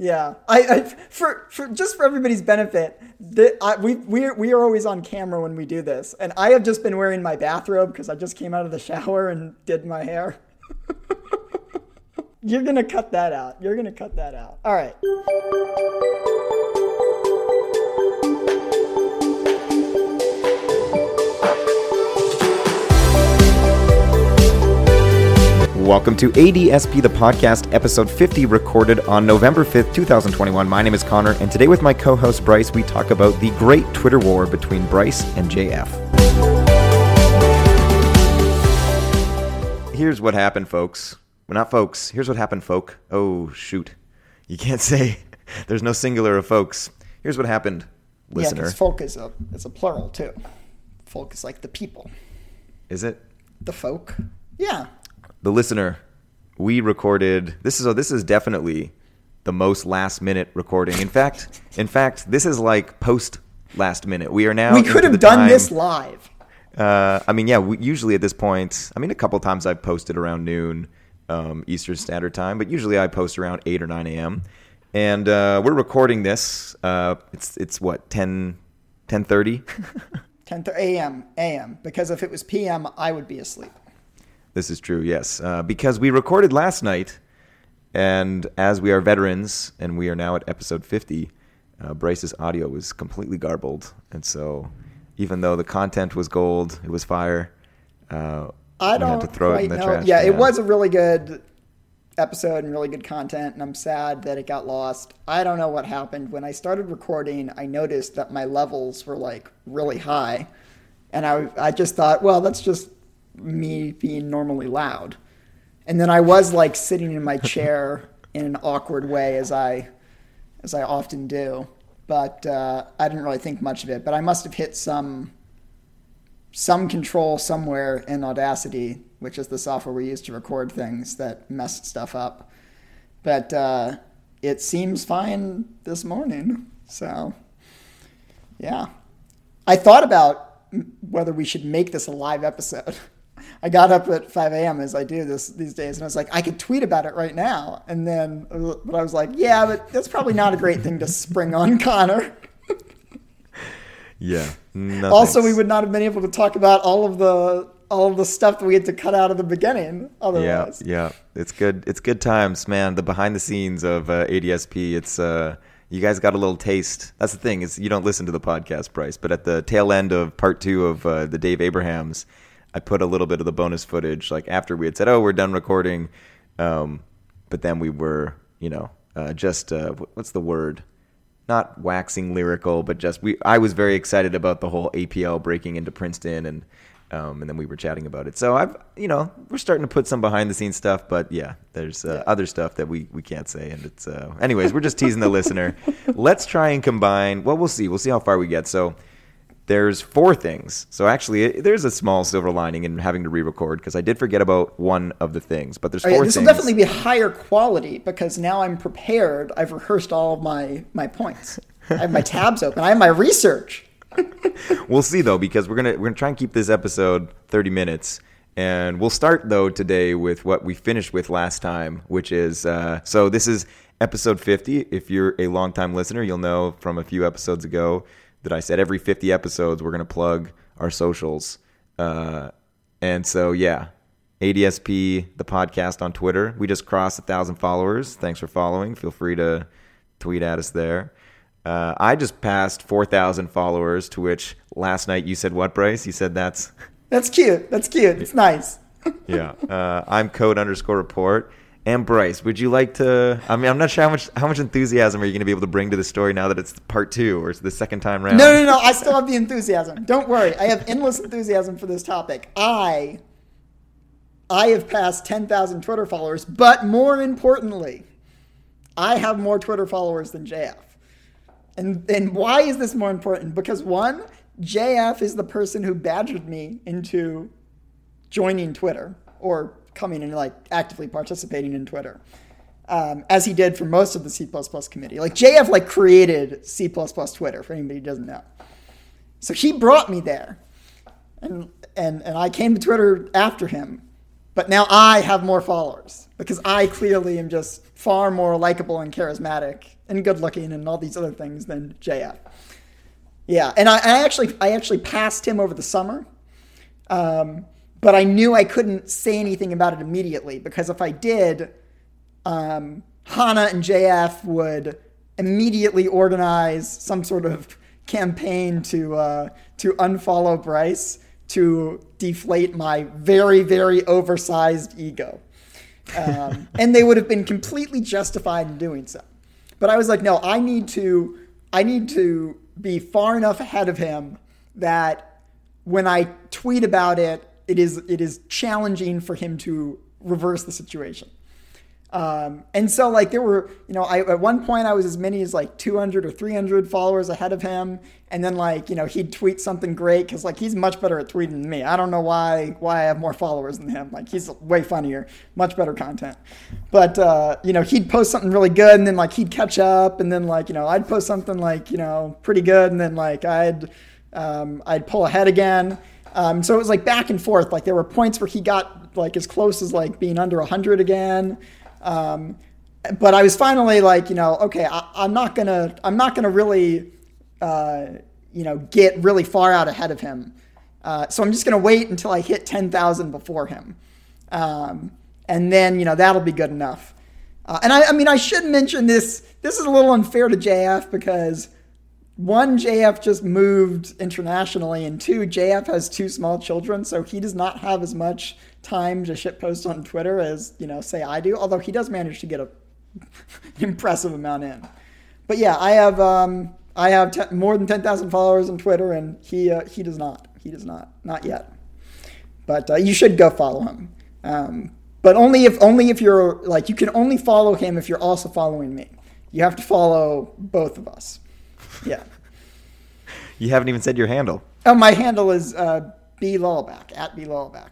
Yeah, I, I for for just for everybody's benefit, the, I, we we are, we are always on camera when we do this, and I have just been wearing my bathrobe because I just came out of the shower and did my hair. You're gonna cut that out. You're gonna cut that out. All right. Welcome to ADSP, the podcast, episode 50, recorded on November 5th, 2021. My name is Conor, and today with my co host Bryce, we talk about the great Twitter war between Bryce and JF. Here's what happened, folks. Well, not folks. Here's what happened, folk. Oh, shoot. You can't say there's no singular of folks. Here's what happened, Yeah, listener. because folk is a it's a plural too. Folk is like the people, Is it? the folk. Yeah. The listener, we recorded. This is oh, this is definitely the most last minute recording. In fact, in fact, this is like post last minute. We are now. we could have done time- this live. Uh, I mean, yeah. We, usually at this point, I mean, a couple times I've posted around noon um, Eastern Standard Time, but usually I post around eight or nine a.m. And uh, we're recording this. Uh, it's it's what 10, 10.30? 10 th- a.m. a.m. Because if it was p.m., I would be asleep. This is true, yes. Uh, because we recorded last night, and as we are veterans, and we are now at episode 50, uh, Bryce's audio was completely garbled. And so, even though the content was gold, it was fire, uh, I don't had to throw it in the know. trash. Yeah, it was a really good episode and really good content, and I'm sad that it got lost. I don't know what happened. When I started recording, I noticed that my levels were like really high, and I I just thought, well, that's just me being normally loud. And then I was like sitting in my chair in an awkward way as I as I often do. But uh, I didn't really think much of it. But I must have hit some some control somewhere in Audacity, which is the software we use to record things that messed stuff up. But uh, it seems fine this morning. So, yeah. I thought about whether we should make this a live episode. I got up at 5 a.m. as I do this these days, and I was like, I could tweet about it right now. And then, but I was like, yeah, but that's probably not a great thing to spring on Conor. Yeah. No Also, we would not have been able to talk about all of the all of the stuff that we had to cut out of the beginning. Yeah, Otherwise, yeah. It's good. It's good times, man. The behind the scenes of uh, ADSP. It's uh, you guys got a little taste. That's the thing is you don't listen to the podcast, Bryce. But at the tail end of part two of uh, the Dave Abrahams, I put a little bit of the bonus footage, like after we had said, "Oh, we're done recording," um, but then we were, you know, uh, just uh, what's the word? Not waxing lyrical, but just we. I was very excited about the whole APL breaking into Princeton and. Um, and then we were chatting about it. So I've, you know, we're starting to put some behind the scenes stuff, but yeah, there's uh, other stuff that we, we can't say. And it's, uh, anyways, we're just teasing the listener. Let's try and combine. Well, we'll see. We'll see how far we get. So there's four things. So actually, it, there's a small silver lining in having to re-record because I did forget about one of the things. But there's four. yeah, this will definitely be higher quality because now I'm prepared. I've rehearsed all of my my points. I have my tabs open. I have my research. We'll see though, because we're gonna we're gonna try and keep this episode 30 minutes, and we'll start though today with what we finished with last time, which is uh, so this is episode 50. If you're a longtime listener, you'll know from a few episodes ago that I said every 50 episodes we're gonna plug our socials, uh, and so yeah. ADSP, the podcast on Twitter. We just crossed a thousand followers. Thanks for following. Feel free to tweet at us there. Uh, I just passed 4,000 followers, to which last night you said what, Bryce? You said that's, That's cute. That's cute. It's nice. yeah. Uh, I'm code underscore report. And Bryce, would you like to? I mean, I'm not sure how much how much enthusiasm are you going to be able to bring to the story now that it's part two or it's the second time round? No, no, no. I still have the enthusiasm. Don't worry. I have endless enthusiasm for this topic. I I have passed 10,000 Twitter followers, but more importantly, I have more Twitter followers than JF. And and why is this more important? Because one, JF is the person who badgered me into joining Twitter or coming and like actively participating in Twitter. Um, as he did for most of the C++ committee. Like JF like created C++ Twitter for anybody who doesn't know. So he brought me there. And and and I came to Twitter after him. but now I have more followers because I clearly am just far more likable and charismatic and good looking and all these other things than JF. Yeah, and I, I actually I actually passed him over the summer, um, but I knew I couldn't say anything about it immediately because if I did, um, Hana and JF would immediately organize some sort of campaign to uh, to unfollow Bryce to deflate my very very oversized ego, um, and they would have been completely justified in doing so. But I was like, no, I need to I need to be far enough ahead of him that when I tweet about it, it is it is challenging for him to reverse the situation. Um, and so like there were, you know, I, at one point I was as many as like 200 or 300 followers ahead of him. And then like, you know, he'd tweet something great. Cause like he's much better at tweeting than me. I don't know why, why I have more followers than him. Like he's way funnier, much better content. But, uh, you know, he'd post something really good and then like he'd catch up. And then like, you know, I'd post something like, you know, pretty good. And then like I'd, um, I'd pull ahead again. Um, so it was like back and forth. Like there were points where he got like as close as like being under 100 again. Um, but I was finally like, you know, okay, I, am not gonna, I'm not gonna really, uh, you know, get really far out ahead of him. Uh, so I'm just gonna wait until I hit 10,000 before him, um, and then you know that'll be good enough. Uh, and I, I mean, I should mention this. This is a little unfair to JF because one, JF just moved internationally, and two, JF has two small children, so he does not have as much time to shitpost on Twitter as you know, say I do. Although he does manage to get a impressive amount in. But yeah, I have um, I have te- more than ten thousand followers on Twitter, and he uh, he does not. He does not. Not yet. But uh, you should go follow him. Um, but only if only if you're like you can only follow him if you're also following me. You have to follow both of us. Yeah. You haven't even said your handle. Oh, my handle is uh, B Lelbach at B Lelbach.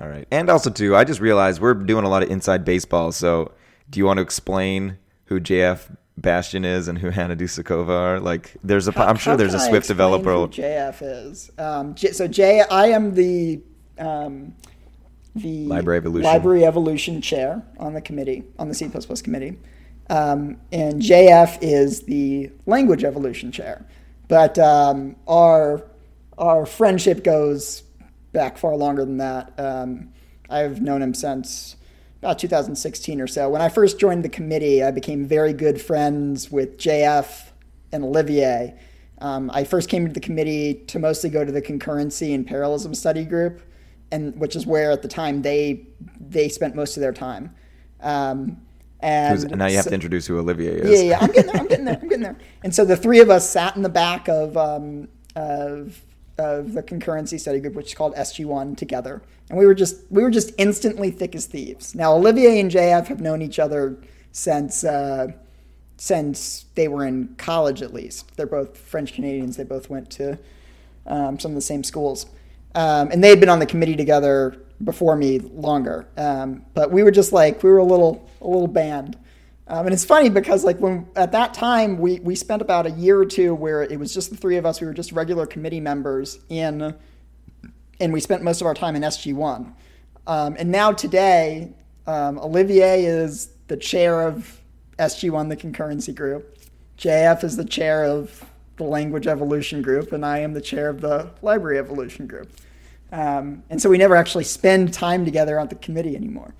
All right, and also too, I just realized we're doing a lot of inside baseball. So, do you want to explain who JF Bastien is and who Hana Dusíková are? Like, there's a, how, I'm sure there's a Swift developer. Who JF is. Um, J, so J, I am the um, the Library Evolution Library Evolution chair on the committee on the C++ committee, um, and JF is the Language Evolution chair. But um, our our friendship goes back far longer than that. Um, I've known him since about 2016 or so. When I first joined the committee, I became very good friends with JF and Olivier. Um, I first came to the committee to mostly go to the concurrency and parallelism study group, and which is where at the time they they spent most of their time. Um, and now you have so, to introduce who Olivier is. Yeah, yeah, I'm getting there. I'm getting there. I'm getting there. And so the three of us sat in the back of um, of of the concurrency study group, which is called SG1, together, and we were just we were just instantly thick as thieves. Now Olivier and JF have known each other since uh, since they were in college, at least. They're both French Canadians. They both went to um, some of the same schools, um, and they had been on the committee together before me longer. Um, but we were just like we were a little a little band. Um, and it's funny because like when at that time we we spent about a year or two where it was just the three of us. We were just regular committee members in, and we spent most of our time in SG one. Um, and now today, um, Olivier is the chair of SG one, the concurrency group. JF is the chair of the language evolution group, and I am the chair of the library evolution group. Um, and so we never actually spend time together on the committee anymore.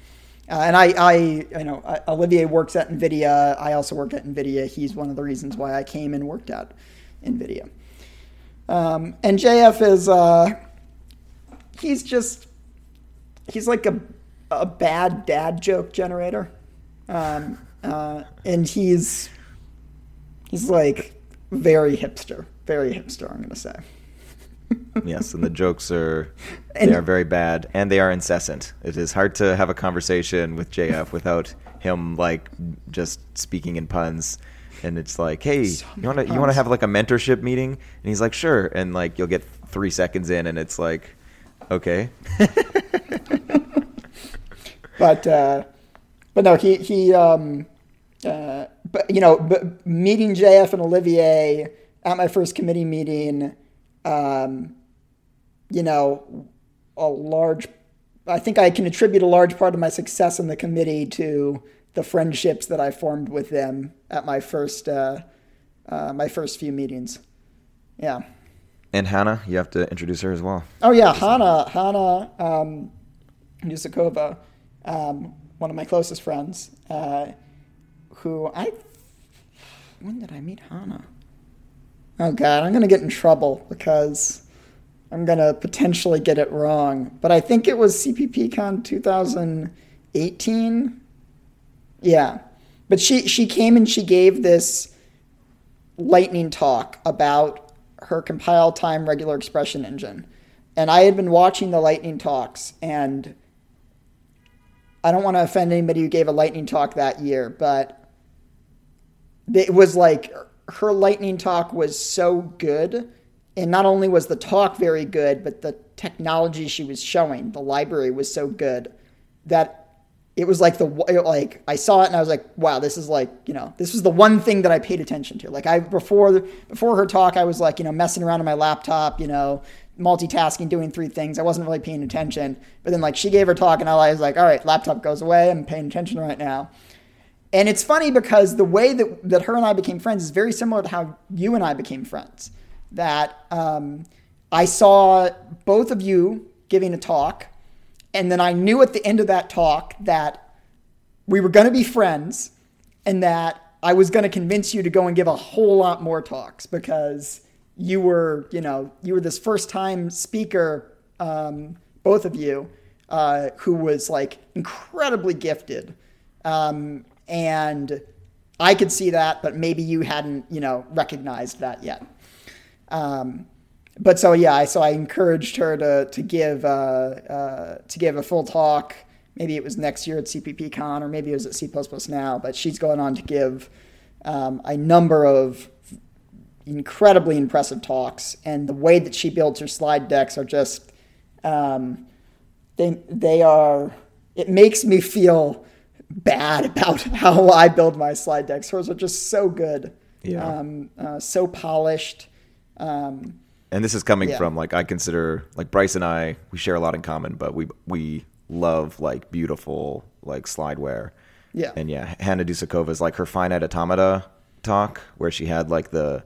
Uh, and I, I, you know, Olivier works at NVIDIA. I also work at NVIDIA. He's one of the reasons why I came and worked at NVIDIA. Um, and JF is, uh, he's just, he's like a, a bad dad joke generator. Um, uh, and he's, he's like very hipster, very hipster, I'm going to say. Yes, and the jokes are they are very bad and they are incessant. It is hard to have a conversation with JF without him like just speaking in puns. And it's like, hey, so you want to you want to have like a mentorship meeting? And he's like, sure. And like you'll get three seconds in, and it's like, okay. but uh, but no, he he um, uh, but you know, but meeting JF and Olivier at my first committee meeting um, you know, a large I think I can attribute a large part of my success in the committee to the friendships that I formed with them at my first uh, uh, my first few meetings. Yeah. And Hana, you have to introduce her as well. Oh yeah, Hana, Hana um, Dusíková, um, one of my closest friends, uh, who I when did I meet Hana? Oh god, I'm gonna get in trouble because I'm gonna potentially get it wrong. But I think it was CPPCon 2018. Yeah, but she she came and she gave this lightning talk about her compile time regular expression engine, and I had been watching the lightning talks and. I don't want to offend anybody who gave a lightning talk that year, but it was like her lightning talk was so good and not only was the talk very good but the technology she was showing the library was so good that it was like the like I saw it and I was like wow this is like you know this was the one thing that I paid attention to. Like I before before her talk I was like you know messing around on my laptop you know multitasking doing three things. I wasn't really paying attention. But then like she gave her talk and I was like all right laptop goes away. I'm paying attention right now and it's funny because the way that, that her and I became friends is very similar to how you and I became friends. That um, I saw both of you giving a talk, and then I knew at the end of that talk that we were going to be friends and that I was going to convince you to go and give a whole lot more talks because you were, you know, you were this first time speaker, um, both of you, uh, who was like incredibly gifted. Um, and I could see that, but maybe you hadn't, you know, recognized that yet. Um, but so yeah, so I encouraged her to to give uh, uh, to give a full talk. Maybe it was next year at CPPCon, or maybe it was at C now. But she's going on to give um, a number of incredibly impressive talks, and the way that she builds her slide decks are just um, they they are. It makes me feel bad about how I build my slide decks. Hers are just so good, Yeah. um, uh, so polished. Um, and this is coming Yeah. from like I consider like Bryce and I we share a lot in common, but we we love like beautiful like slideware. yeah, And yeah, Hana Dusíková's like her finite automata talk where she had like the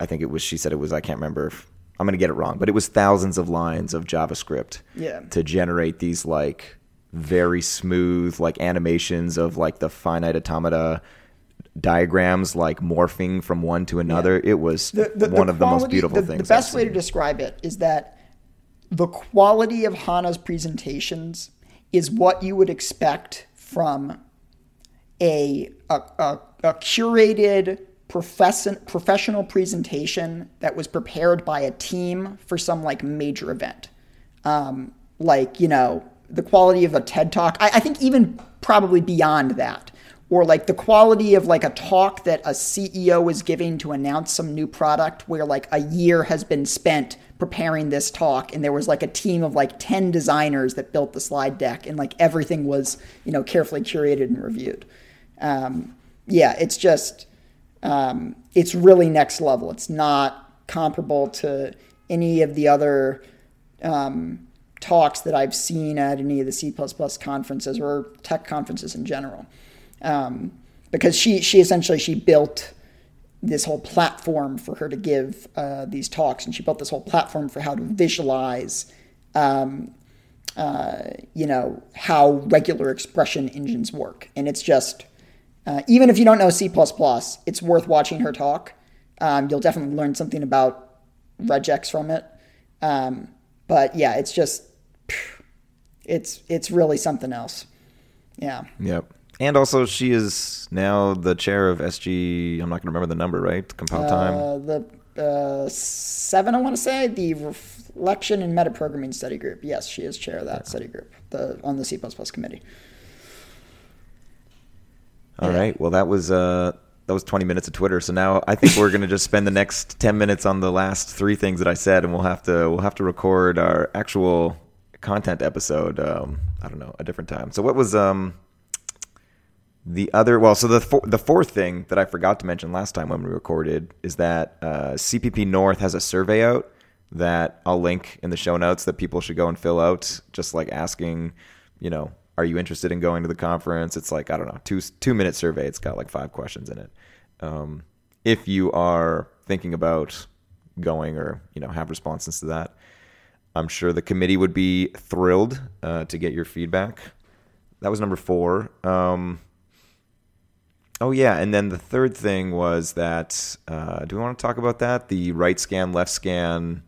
I think it was she said it was I can't remember if I'm going to get it wrong, but it was thousands of lines of JavaScript Yeah. to generate these like very smooth like animations of like the finite automata diagrams like morphing from one to another. It was The- the- one the of the most beautiful things. The best way to describe it is that the quality of Hana's presentations is what you would expect from a a, a, a curated profession, professional presentation that was prepared by a team for some like major event. Um, like you know the quality of a TED talk. I, I think even probably beyond that, or like the quality of like a talk that a CEO is giving to announce some new product, where like a year has been spent preparing this talk, and there was like a team of like ten designers that built the slide deck, and like everything was you know carefully curated and reviewed. Um, yeah, it's just um, it's really next level. It's not comparable to any of the other um, talks that I've seen at any of the C conferences or tech conferences in general. Um, because she she essentially she built this whole platform for her to give uh, these talks, and she built this whole platform for how to visualize. Um, uh, you know how regular expression engines work, and it's just uh, even if you don't know C++, it's worth watching her talk. Um, you'll definitely learn something about regex from it. Um, but yeah, it's just it's it's really something else. Yeah. Yep. And also, she is now the chair of SG. I'm not going to remember the number, right? Compile time. Uh, the uh, seven, I want to say, the reflection and metaprogramming study group. Yes, she is chair of that study group the on the C committee. All right. Well, that was uh, that was 20 minutes of Twitter. So now I think we're going to just spend the next 10 minutes on the last three things that I said, and we'll have to we'll have to record our actual content episode. Um, I don't know, a different time. So what was um the other? Well, so the the fourth thing that I forgot to mention last time when we recorded is that uh, CppNorth has a survey out that I'll link in the show notes that people should go and fill out, just like asking, you know, are you interested in going to the conference? It's like I don't know, two two minute survey. It's got like five questions in it. Um, if you are thinking about going or you know have responses to that, I'm sure the committee would be thrilled uh, to get your feedback. That was number four. Um, oh yeah, and then the third thing was that. Uh, do we want to talk about that? The right scan, left scan.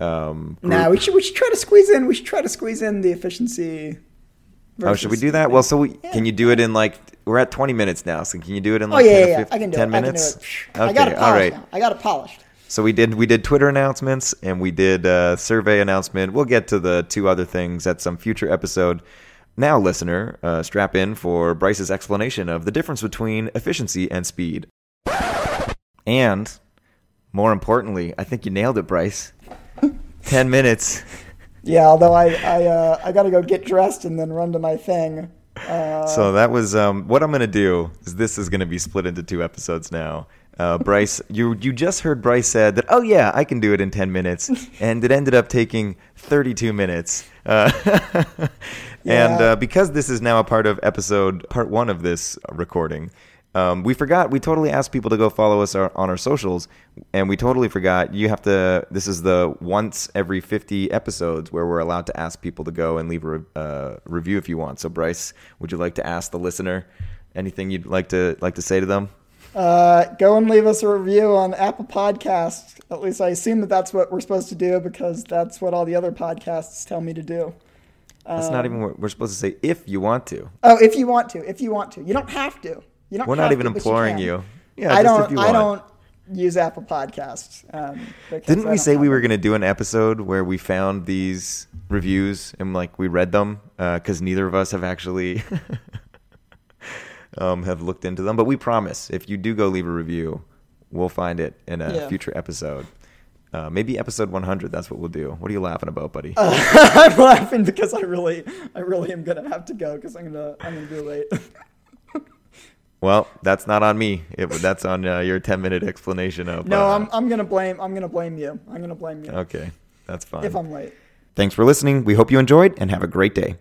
Um, Nah, we should we should try to squeeze in. We should try to squeeze in the efficiency. Oh, should we do that? Well, so we, Yeah. can you do it in like we're at 20 minutes now, so can you do it in Oh like yeah, 10, yeah, yeah. 15 I can do 10 it. minutes? I can do it. I got it Okay, polished all right. now. I got it polished. So we did we did Twitter announcements and we did a survey announcement. We'll get to the two other things at some future episode. Now, listener, uh, strap in for Bryce's explanation of the difference between efficiency and speed. And more importantly, I think you nailed it, Bryce. 10 minutes. Yeah, although I I uh, I got to go get dressed and then run to my thing. Uh, So that was um, what I'm going to do. Is this is going to be split into two episodes now. Uh, Bryce, you you just heard Bryce said that. Oh yeah, I can do it in ten minutes, and it ended up taking 32 minutes. Uh, And Yeah. uh, because this is now a part of episode part one of this recording, um, we forgot. We totally asked people to go follow us our, on our socials, and we totally forgot. You have to. This is the once every 50 episodes where we're allowed to ask people to go and leave a re- uh, review if you want. So, Bryce, would you like to ask the listener anything you'd like to like to say to them? Uh, go and leave us a review on Apple Podcasts. At least I assume that that's what we're supposed to do because that's what all the other podcasts tell me to do. That's not even what we're supposed to say. If you want to, Oh, if you want to, if you want to, you don't have to. You don't. we're not even to, imploring can. you. Yeah, I don't. you I don't use Apple Podcasts. Um, Didn't we say we were going to do an episode where we found these reviews and like we read them because neither of us have actually um, have looked into them? But we promise if you do go leave a review, we'll find it in a Yeah. future episode. Uh, maybe episode 100. That's what we'll do. What are you laughing about, buddy? I'm laughing because I really, I really am gonna have to go because I'm gonna, I'm gonna be late. well, that's not on me. It, that's on uh, your 10 minute explanation of. no, uh, I'm, I'm gonna blame, I'm gonna blame you. I'm gonna blame you Okay, that's fine. if I'm late. Thanks for listening. We hope you enjoyed and have a great day.